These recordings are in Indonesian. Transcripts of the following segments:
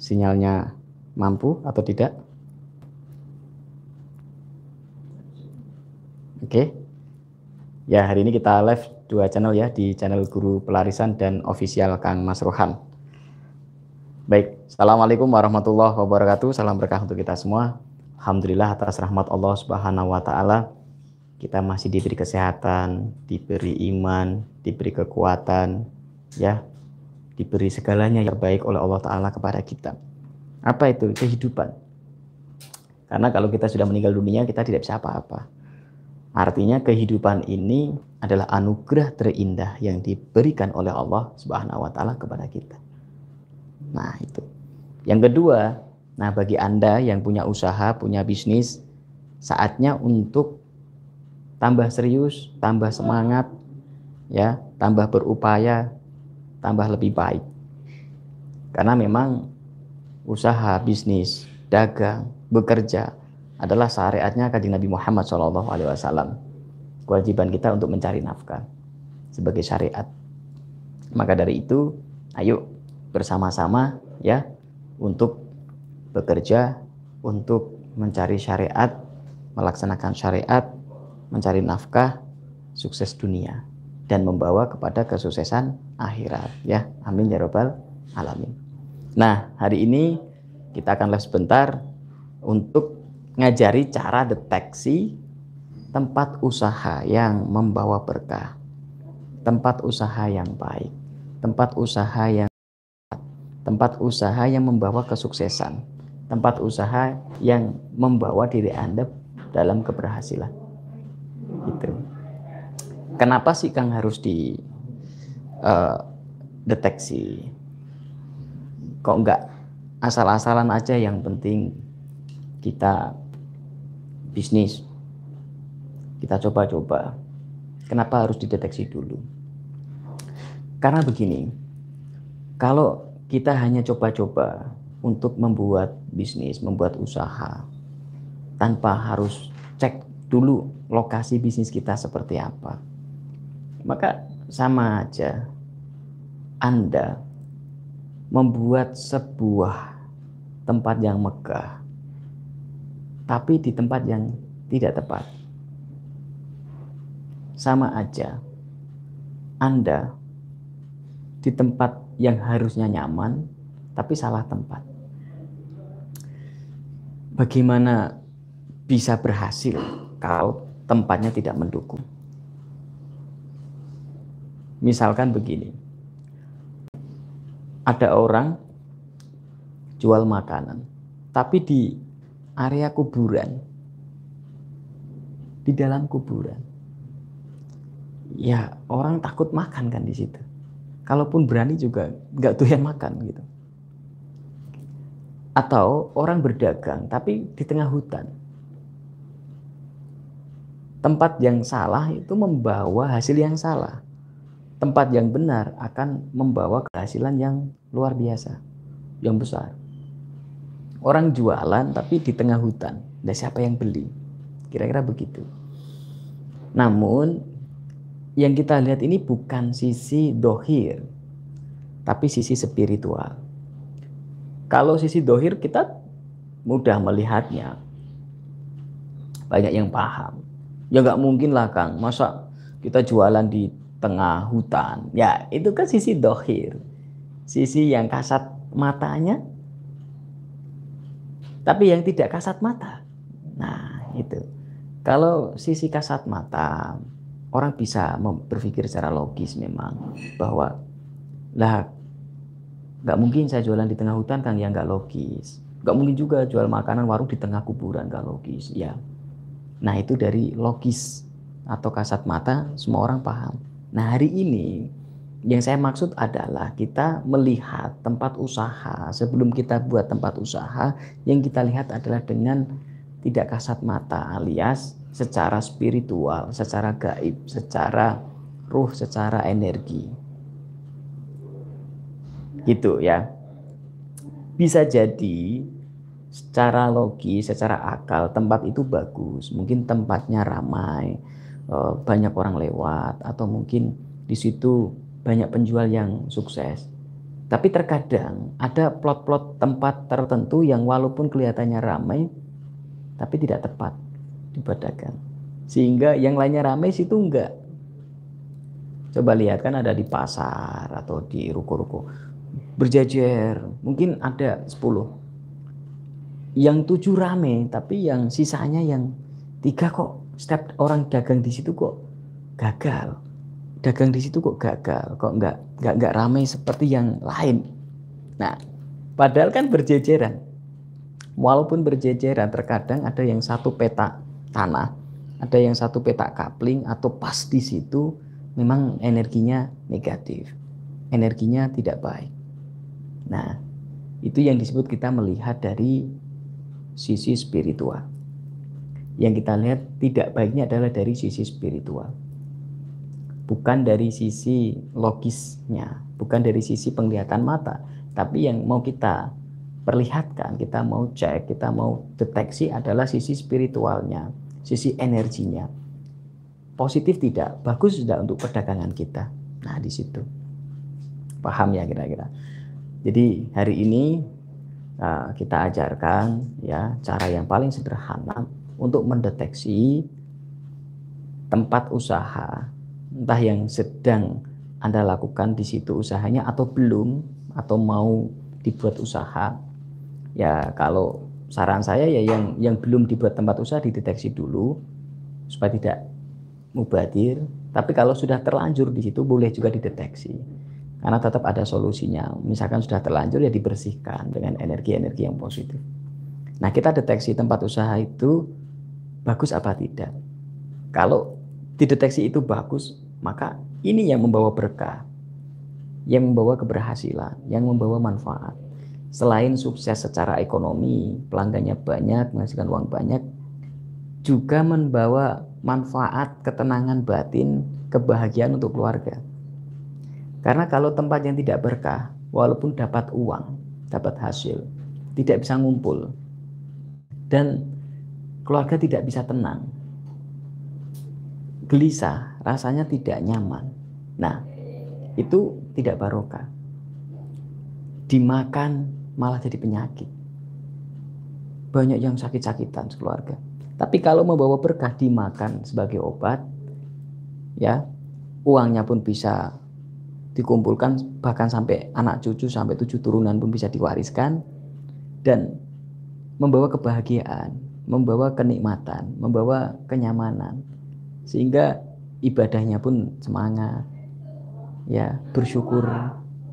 sinyalnya mampu atau tidak? Oke. Ya, hari ini kita live dua channel ya di channel Guru Pelarisan dan official Kang Mas Rohan. Baik, Assalamualaikum warahmatullahi wabarakatuh. Salam berkah untuk kita semua. Alhamdulillah atas rahmat Allah Subhanahu wa taala kita masih diberi kesehatan, diberi iman, diberi kekuatan, ya, diberi segalanya yang baik oleh Allah Ta'ala kepada kita. Apa itu? Kehidupan. Karena kalau kita sudah meninggal dunia, kita tidak bisa apa-apa. Artinya kehidupan ini adalah anugerah terindah yang diberikan oleh Allah Subhanahu wa taala kepada kita. Nah, itu. Yang kedua, nah bagi Anda yang punya usaha, punya bisnis, saatnya untuk tambah serius, tambah semangat, ya, tambah berupaya, tambah lebih baik. Karena memang usaha, bisnis, dagang, bekerja adalah syariatnya kajian Nabi Muhammad SAW. Kewajiban kita untuk mencari nafkah sebagai syariat. Maka dari itu, ayo bersama-sama ya untuk bekerja, untuk mencari syariat, melaksanakan syariat, mencari nafkah, sukses dunia dan membawa kepada kesuksesan akhirat ya. Amin ya robbal alamin. Nah, hari ini kita akan live sebentar untuk ngajari cara deteksi tempat usaha yang membawa berkah, tempat usaha yang baik, tempat usaha yang tempat usaha yang membawa kesuksesan, tempat usaha yang membawa diri Anda dalam keberhasilan. Gitu. Kenapa sih Kang harus di uh, deteksi? Kok enggak asal-asalan aja yang penting kita bisnis. Kita coba-coba. Kenapa harus dideteksi dulu? Karena begini, kalau kita hanya coba-coba untuk membuat bisnis, membuat usaha, tanpa harus cek dulu lokasi bisnis kita seperti apa, maka sama aja Anda membuat sebuah tempat yang megah, tapi di tempat yang tidak tepat. Sama aja, Anda di tempat yang harusnya nyaman, tapi salah tempat. Bagaimana bisa berhasil kalau tempatnya tidak mendukung? Misalkan begini, ada orang jual makanan, tapi di area kuburan. Di dalam kuburan. Ya, orang takut makan kan di situ. Kalaupun berani juga nggak doyan makan gitu. Atau orang berdagang tapi di tengah hutan. Tempat yang salah itu membawa hasil yang salah. Tempat yang benar akan membawa kehasilan yang luar biasa, yang besar. Orang jualan tapi di tengah hutan. Dan siapa yang beli? Kira-kira begitu. Namun yang kita lihat ini bukan sisi dohir, tapi sisi spiritual. Kalau sisi dohir kita mudah melihatnya. Banyak yang paham. Ya nggak mungkin lah Kang, masa kita jualan di tengah hutan. Ya itu kan sisi dohir. Sisi yang kasat matanya tapi yang tidak kasat mata. Nah, itu. Kalau sisi kasat mata, orang bisa berpikir secara logis memang bahwa lah nggak mungkin saya jualan di tengah hutan kan yang nggak logis. Nggak mungkin juga jual makanan warung di tengah kuburan nggak logis. Ya. Nah itu dari logis atau kasat mata semua orang paham. Nah hari ini yang saya maksud adalah kita melihat tempat usaha sebelum kita buat tempat usaha yang kita lihat adalah dengan tidak kasat mata alias secara spiritual, secara gaib, secara ruh, secara energi. Gitu ya. Bisa jadi secara logis, secara akal tempat itu bagus. Mungkin tempatnya ramai, banyak orang lewat atau mungkin di situ banyak penjual yang sukses. Tapi terkadang ada plot-plot tempat tertentu yang walaupun kelihatannya ramai, tapi tidak tepat dibuat dagang. Sehingga yang lainnya ramai situ enggak. Coba lihat kan ada di pasar atau di ruko-ruko. Berjajar, mungkin ada 10. Yang tujuh rame, tapi yang sisanya yang tiga kok setiap orang dagang di situ kok gagal dagang di situ kok gagal, kok nggak nggak nggak ramai seperti yang lain. Nah, padahal kan berjejeran. Walaupun berjejeran, terkadang ada yang satu peta tanah, ada yang satu peta kapling atau pas di situ memang energinya negatif, energinya tidak baik. Nah, itu yang disebut kita melihat dari sisi spiritual. Yang kita lihat tidak baiknya adalah dari sisi spiritual bukan dari sisi logisnya, bukan dari sisi penglihatan mata, tapi yang mau kita perlihatkan, kita mau cek, kita mau deteksi adalah sisi spiritualnya, sisi energinya. Positif tidak, bagus tidak untuk perdagangan kita. Nah, di situ. Paham ya kira-kira. Jadi hari ini uh, kita ajarkan ya cara yang paling sederhana untuk mendeteksi tempat usaha entah yang sedang Anda lakukan di situ usahanya atau belum atau mau dibuat usaha. Ya, kalau saran saya ya yang yang belum dibuat tempat usaha dideteksi dulu supaya tidak mubadir. Tapi kalau sudah terlanjur di situ boleh juga dideteksi. Karena tetap ada solusinya. Misalkan sudah terlanjur ya dibersihkan dengan energi-energi yang positif. Nah, kita deteksi tempat usaha itu bagus apa tidak. Kalau dideteksi itu bagus, maka ini yang membawa berkah, yang membawa keberhasilan, yang membawa manfaat. Selain sukses secara ekonomi, pelanggannya banyak, menghasilkan uang banyak, juga membawa manfaat, ketenangan batin, kebahagiaan untuk keluarga. Karena kalau tempat yang tidak berkah, walaupun dapat uang, dapat hasil, tidak bisa ngumpul, dan keluarga tidak bisa tenang, gelisah, rasanya tidak nyaman. Nah, itu tidak barokah. Dimakan malah jadi penyakit. Banyak yang sakit-sakitan sekeluarga. Tapi kalau membawa berkah dimakan sebagai obat, ya uangnya pun bisa dikumpulkan bahkan sampai anak cucu sampai tujuh turunan pun bisa diwariskan dan membawa kebahagiaan, membawa kenikmatan, membawa kenyamanan, sehingga ibadahnya pun semangat. Ya bersyukur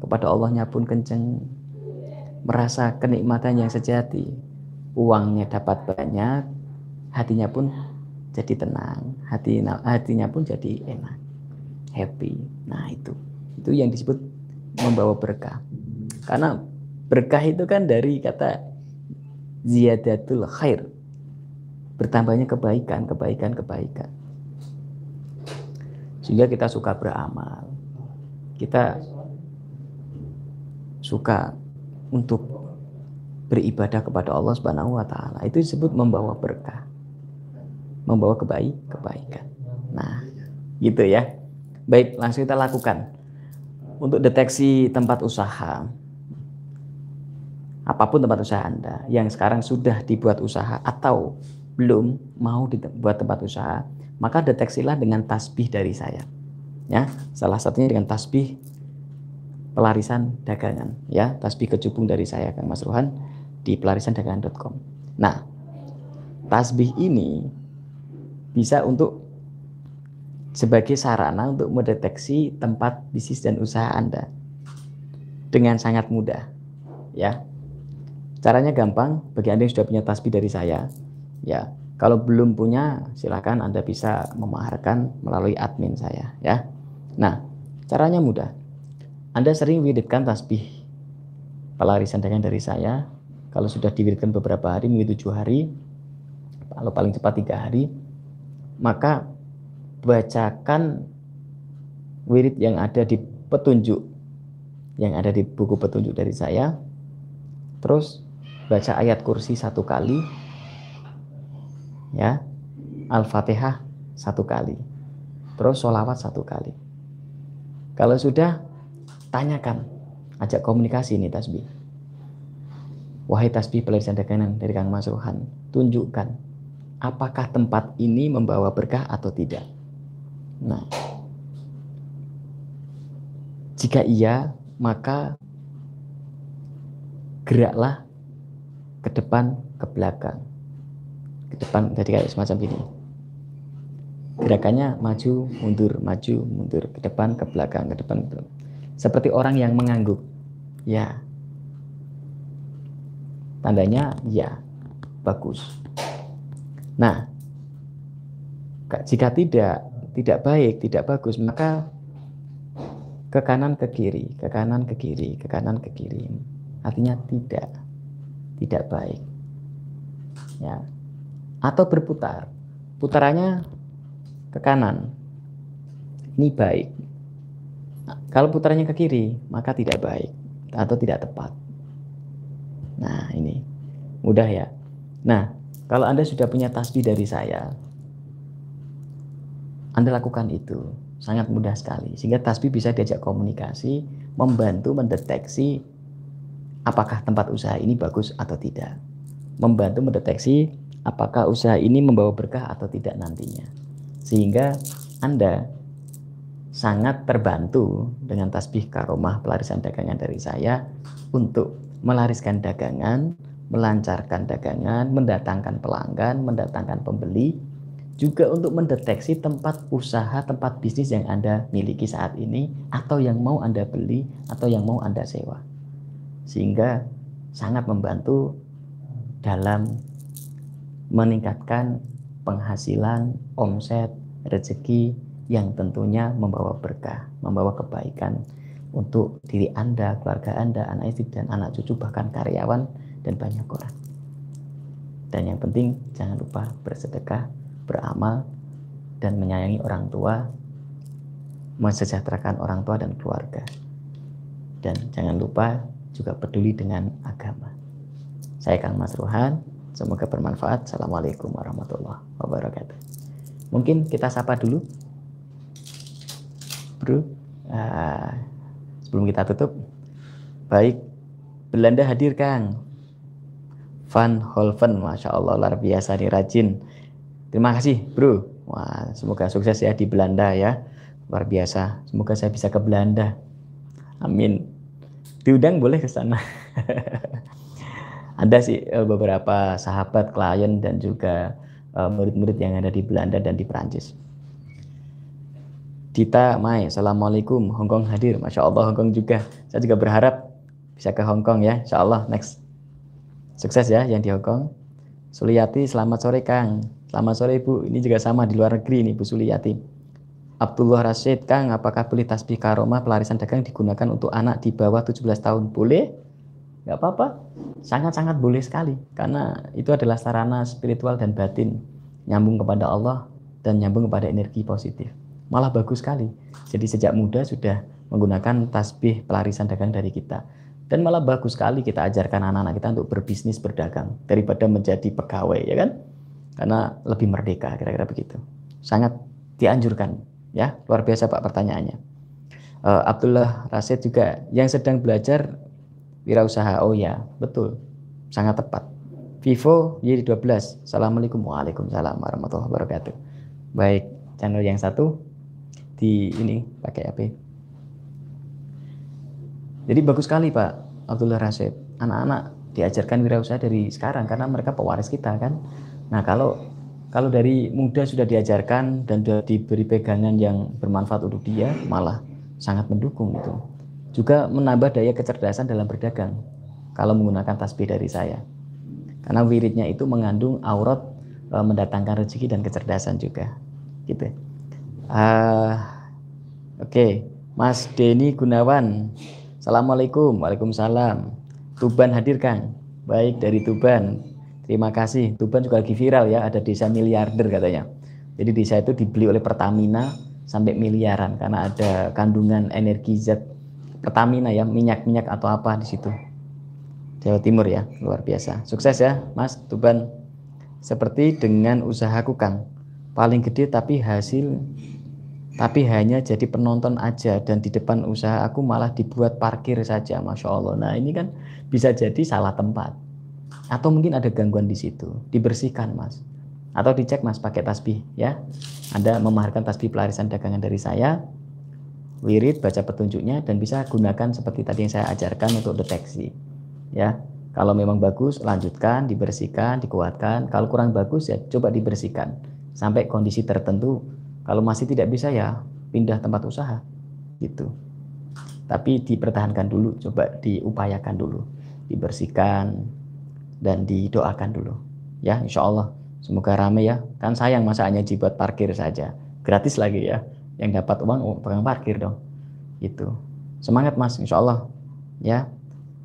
kepada Allahnya pun kenceng merasa kenikmatan yang sejati. Uangnya dapat banyak hatinya pun jadi tenang hati hatinya pun jadi enak happy. Nah itu. Itu yang disebut membawa berkah. Karena berkah itu kan dari kata ziyadatul khair bertambahnya kebaikan kebaikan kebaikan sehingga kita suka beramal. Kita suka untuk beribadah kepada Allah Subhanahu wa taala. Itu disebut membawa berkah. Membawa kebaik kebaikan. Nah, gitu ya. Baik, langsung kita lakukan. Untuk deteksi tempat usaha, apa pun tempat usaha Anda yang sekarang sudah dibuat usaha atau belum mau dibuat tempat usaha, maka deteksilah dengan tasbih dari saya. Ya, salah satunya dengan tasbih pelarisan dagangan, ya, tasbih kecubung dari saya Kang Mas Ruhan di pelarisandagangan.com. Nah, tasbih ini bisa untuk sebagai sarana untuk mendeteksi tempat bisnis dan usaha Anda dengan sangat mudah, ya. Caranya gampang bagi Anda yang sudah punya tasbih dari saya, ya kalau belum punya, silakan Anda bisa memaharkan melalui admin saya ya. Nah, caranya mudah. Anda sering wiridkan tasbih pelarisan dagang dari saya. Kalau sudah diwiridkan beberapa hari, minggu tujuh hari, kalau paling cepat tiga hari, maka bacakan wirid yang ada di petunjuk yang ada di buku petunjuk dari saya. Terus baca ayat kursi satu kali, ya Al-Fatihah satu kali terus sholawat satu kali kalau sudah tanyakan ajak komunikasi nih tasbih. Wahai tasbih pelarisan dagangan dari Kang Mas Rohan, tunjukkan apakah tempat ini membawa berkah atau tidak. Nah, jika iya, maka geraklah ke depan, ke belakang. Ke depan, jadi kayak semacam ini. Gerakannya maju, mundur, maju, mundur, ke depan, ke belakang, ke depan, belakang. Seperti orang yang mengangguk. Ya. Tandanya ya, bagus. Nah, jika tidak, tidak baik, tidak bagus, maka ke kanan ke kiri, ke kanan ke kiri, ke kanan ke kiri. Artinya tidak tidak baik. Ya. Atau berputar. Putarannya ke kanan. Ini baik. Nah, kalau putarannya ke kiri, maka tidak baik atau tidak tepat. Nah, ini mudah ya. Nah, kalau Anda sudah punya tasbih dari saya, Anda lakukan itu sangat mudah sekali sehingga tasbih bisa diajak komunikasi membantu mendeteksi apakah tempat usaha ini bagus atau tidak membantu mendeteksi apakah usaha ini membawa berkah atau tidak nantinya? Sehingga Anda sangat terbantu dengan tasbih karomah pelarisan dagangan dari saya untuk melariskan dagangan, melancarkan dagangan, mendatangkan pelanggan, mendatangkan pembeli, juga untuk mendeteksi tempat usaha, tempat bisnis yang Anda miliki saat ini, atau yang mau Anda beli, atau yang mau Anda sewa, sehingga sangat membantu dalam meningkatkan penghasilan, omset, rezeki yang tentunya membawa berkah, membawa kebaikan untuk diri Anda, keluarga Anda, anak istri, dan anak cucu, bahkan karyawan, dan banyak orang. Dan yang penting, jangan lupa bersedekah beramal, dan menyayangi orang tua, mensejahterakan orang tua dan keluarga. Dan jangan lupa juga peduli dengan agama. Saya Kang Mas Ruhan, semoga bermanfaat. Assalamualaikum warahmatullahi wabarakatuh. Mungkin kita sapa dulu, bro. Uh, sebelum kita tutup, baik Belanda hadir Kang. Van Holven, Masya Allah luar biasa nih rajin Terima kasih, Bro. Wah, semoga sukses ya di Belanda ya. Luar biasa. Semoga saya bisa ke Belanda. Amin. Diundang boleh ke sana. ada sih eh, beberapa sahabat, klien dan juga eh, murid-murid yang ada di Belanda dan di Perancis. Dita Mai, Assalamualaikum. Hongkong hadir. Masya Allah, Hongkong juga. Saya juga berharap bisa ke Hongkong ya. Insya Allah, next. Sukses ya yang di Hongkong. Suliati, selamat sore Kang. Selamat sore Ibu, ini juga sama di luar negeri nih Bu Suliyati. Abdullah Rashid, Kang, apakah beli tasbih karomah pelarisan dagang digunakan untuk anak di bawah 17 tahun? Boleh? Gak apa-apa. Sangat-sangat boleh sekali. Karena itu adalah sarana spiritual dan batin. Nyambung kepada Allah dan nyambung kepada energi positif. Malah bagus sekali. Jadi sejak muda sudah menggunakan tasbih pelarisan dagang dari kita. Dan malah bagus sekali kita ajarkan anak-anak kita untuk berbisnis berdagang daripada menjadi pegawai, ya kan? karena lebih merdeka kira-kira begitu sangat dianjurkan ya luar biasa pak pertanyaannya uh, Abdullah Rasid juga yang sedang belajar wirausaha oh ya betul. Sangat tepat. Vivo Y12 Assalamualaikum. Waalaikumsalam warahmatullahi wabarakatuh. Baik channel yang satu di ini pakai apa jadi bagus sekali Pak Abdullah Rasid anak-anak diajarkan wirausaha dari sekarang karena mereka pewaris kita kan? Nah, kalau kalau dari muda sudah diajarkan dan sudah diberi pegangan yang bermanfaat untuk dia, malah sangat mendukung itu. Juga menambah daya kecerdasan dalam berdagang kalau menggunakan tasbih dari saya. Karena wiridnya itu mengandung aurat e, mendatangkan rezeki dan kecerdasan juga. Gitu. Uh, Oke, okay. Mas Denny Gunawan. Assalamualaikum. Waalaikumsalam. Tuban hadir Kang. Baik dari Tuban. Terima kasih. Tuban juga lagi viral ya, ada desa miliarder katanya. Jadi desa itu dibeli oleh Pertamina sampai miliaran karena ada kandungan energi zat Pertamina ya, minyak-minyak atau apa di situ. Jawa Timur ya, luar biasa. Sukses ya, Mas Tuban. Seperti dengan usaha Kang, paling gede tapi hasil tapi hanya jadi penonton aja. Dan di depan usaha aku malah dibuat parkir saja Masya Allah. Nah ini kan bisa jadi salah tempat. Atau mungkin ada gangguan di situ. Dibersihkan mas. Atau dicek mas pakai tasbih ya. Anda memaharkan tasbih pelarisan dagangan dari saya wirid baca petunjuknya dan bisa gunakan seperti tadi yang saya ajarkan untuk deteksi ya kalau memang bagus lanjutkan dibersihkan dikuatkan kalau kurang bagus ya coba dibersihkan sampai kondisi tertentu kalau masih tidak bisa ya pindah tempat usaha gitu. Tapi dipertahankan dulu, coba diupayakan dulu, dibersihkan dan didoakan dulu. Ya, insya Allah. Semoga rame ya. Kan sayang masa hanya dibuat parkir saja. Gratis lagi ya. Yang dapat uang oh, pegang parkir dong. Gitu. Semangat Mas, insya Allah. Ya.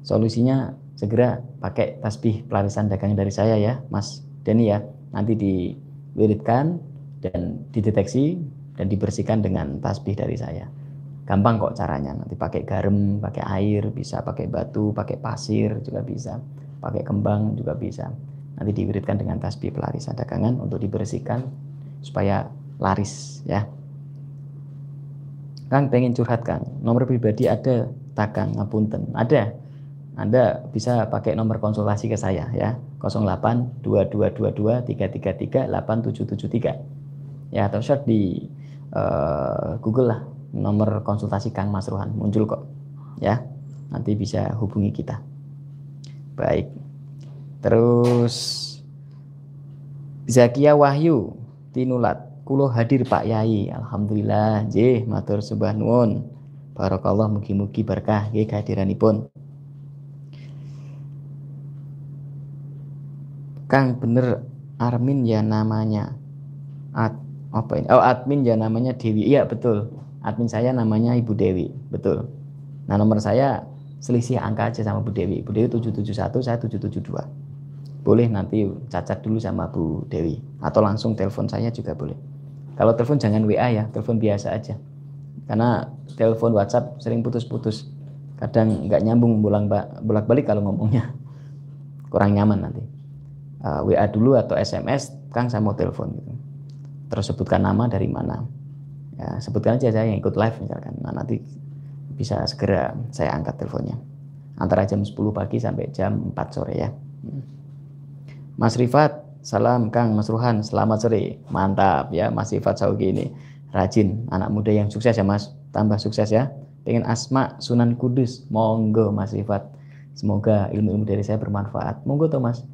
Solusinya segera pakai tasbih pelarisan dagang dari saya ya, Mas Denny ya. Nanti diwiridkan dan dideteksi dan dibersihkan dengan tasbih dari saya. Gampang kok caranya. Nanti pakai garam, pakai air, bisa pakai batu, pakai pasir juga bisa. Pakai kembang juga bisa. Nanti diwiridkan dengan tasbih pelarisan dagangan untuk dibersihkan supaya laris ya. Kang pengen curhat Kang, nomor pribadi ada takang ngapunten. Ada. Anda bisa pakai nomor konsultasi ke saya ya. 08 2222 333 8773 ya atau search di uh, Google lah. Nomor konsultasi Kang Mas Ruhan muncul kok. Ya nanti bisa hubungi kita. Baik. Terus Zakia Wahyu Tinulat kulo hadir Pak Yai Alhamdulillah J matur subah nuwun Barakallah mugi-mugi berkah nggih kehadiranipun Kang bener Armin ya namanya At apa ini? Oh admin ya namanya Dewi. Iya betul. Admin saya namanya Ibu Dewi. Betul. Nah nomor saya selisih angka aja sama Bu Dewi. Bu Dewi 771, saya 772. Boleh nanti cacat dulu sama Bu Dewi. Atau langsung telepon saya juga boleh. Kalau telepon jangan WA ya, telepon biasa aja. Karena telepon WhatsApp sering putus-putus. Kadang nggak nyambung bolak-balik kalau ngomongnya. Kurang nyaman nanti. Uh, WA dulu atau SMS, Kang saya mau telepon gitu terus sebutkan nama dari mana ya sebutkan aja saya yang ikut live misalkan nah nanti bisa segera saya angkat teleponnya antara jam 10 pagi sampai jam 4 sore ya hmm. Mas Rifat salam Kang Mas Ruhan. Selamat sore. Mantap ya Mas Rifat Saugi ini. Rajin anak muda yang sukses ya Mas. Tambah sukses ya. Pengen asma Sunan Kudus. Monggo Mas Rifat semoga ilmu-ilmu dari saya bermanfaat. Monggo tuh Mas.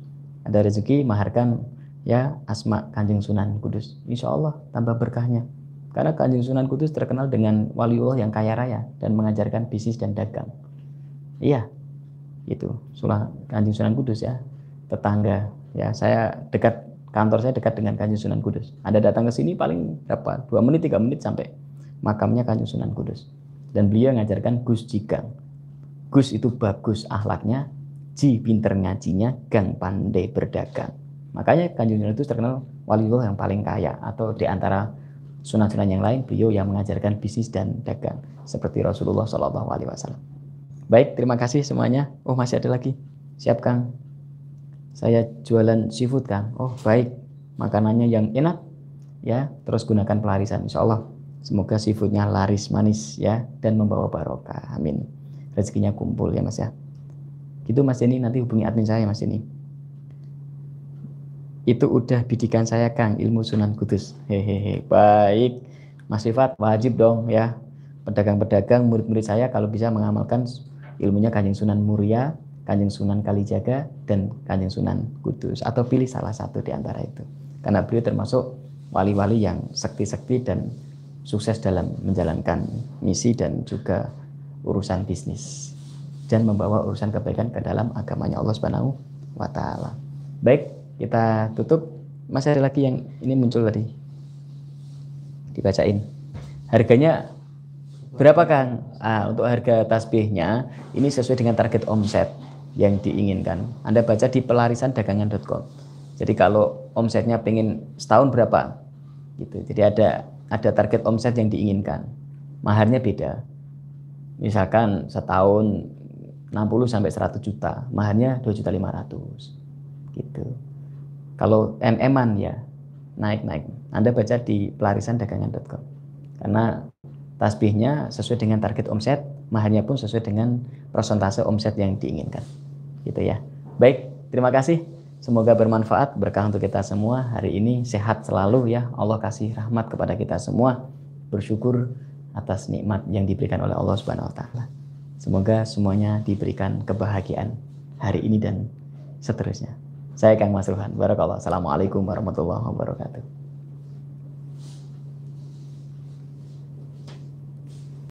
Ada rezeki maharkan ya asma Kanjeng Sunan Kudus. Insya Allah tambah berkahnya. Karena Kanjeng Sunan Kudus terkenal dengan waliullah yang kaya raya dan mengajarkan bisnis dan dagang. Iya, itu. Sulah Kanjeng Sunan Kudus ya, tetangga. Ya, saya dekat kantor saya dekat dengan Kanjeng Sunan Kudus. Ada datang ke sini paling berapa? Dua menit, tiga menit sampai makamnya Kanjeng Sunan Kudus. Dan beliau mengajarkan Gus Jigang. Gus itu bagus ahlaknya, Ji pinter ngajinya, Gang pandai berdagang. Makanya Kanjeng Sunan itu terkenal waliullah yang paling kaya atau di antara sunan-sunan yang lain beliau yang mengajarkan bisnis dan dagang seperti Rasulullah Shallallahu Alaihi Wasallam. Baik, terima kasih semuanya. Oh masih ada lagi. Siap Kang. Saya jualan seafood Kang. Oh baik, makanannya yang enak ya. Terus gunakan pelarisan Insya Allah. Semoga seafoodnya laris manis ya dan membawa barokah. Amin. Rezekinya kumpul ya Mas ya. Gitu Mas ini nanti hubungi admin saya Mas ini itu udah bidikan saya Kang ilmu Sunan Kudus hehehe baik Mas Sifat wajib dong ya pedagang-pedagang murid-murid saya kalau bisa mengamalkan ilmunya Kanjeng Sunan Muria Kanjeng Sunan Kalijaga dan Kanjeng Sunan Kudus atau pilih salah satu di antara itu. Karena beliau termasuk wali-wali yang sakti-sakti dan sukses dalam menjalankan misi dan juga urusan bisnis dan membawa urusan kebaikan ke dalam agamanya Allah Subhanahu wa taala. Baik, kita tutup. Masih ada lagi yang ini muncul tadi? Dibacain. Harganya berapa Kang ah, untuk harga tasbihnya ini sesuai dengan target omset yang diinginkan. Anda baca di pelarisan dagangan.com jadi kalau omsetnya pengen setahun berapa? Gitu. Jadi ada ada target omset yang diinginkan. Maharnya beda. Misalkan setahun 60 sampai 100 juta. Maharnya 2 juta 500 gitu. Kalau MM-an ya naik-naik. Anda baca di pelarisan dagangan.com. Karena tasbihnya sesuai dengan target omset, maharnya pun sesuai dengan persentase omset yang diinginkan. Gitu ya. Baik, terima kasih. Semoga bermanfaat, berkah untuk kita semua. Hari ini sehat selalu ya. Allah kasih rahmat kepada kita semua. Bersyukur atas nikmat yang diberikan oleh Allah Subhanahu wa taala. Semoga semuanya diberikan kebahagiaan hari ini dan seterusnya. Saya Kang Mas Ruhan. Barakallah. Assalamualaikum warahmatullahi wabarakatuh.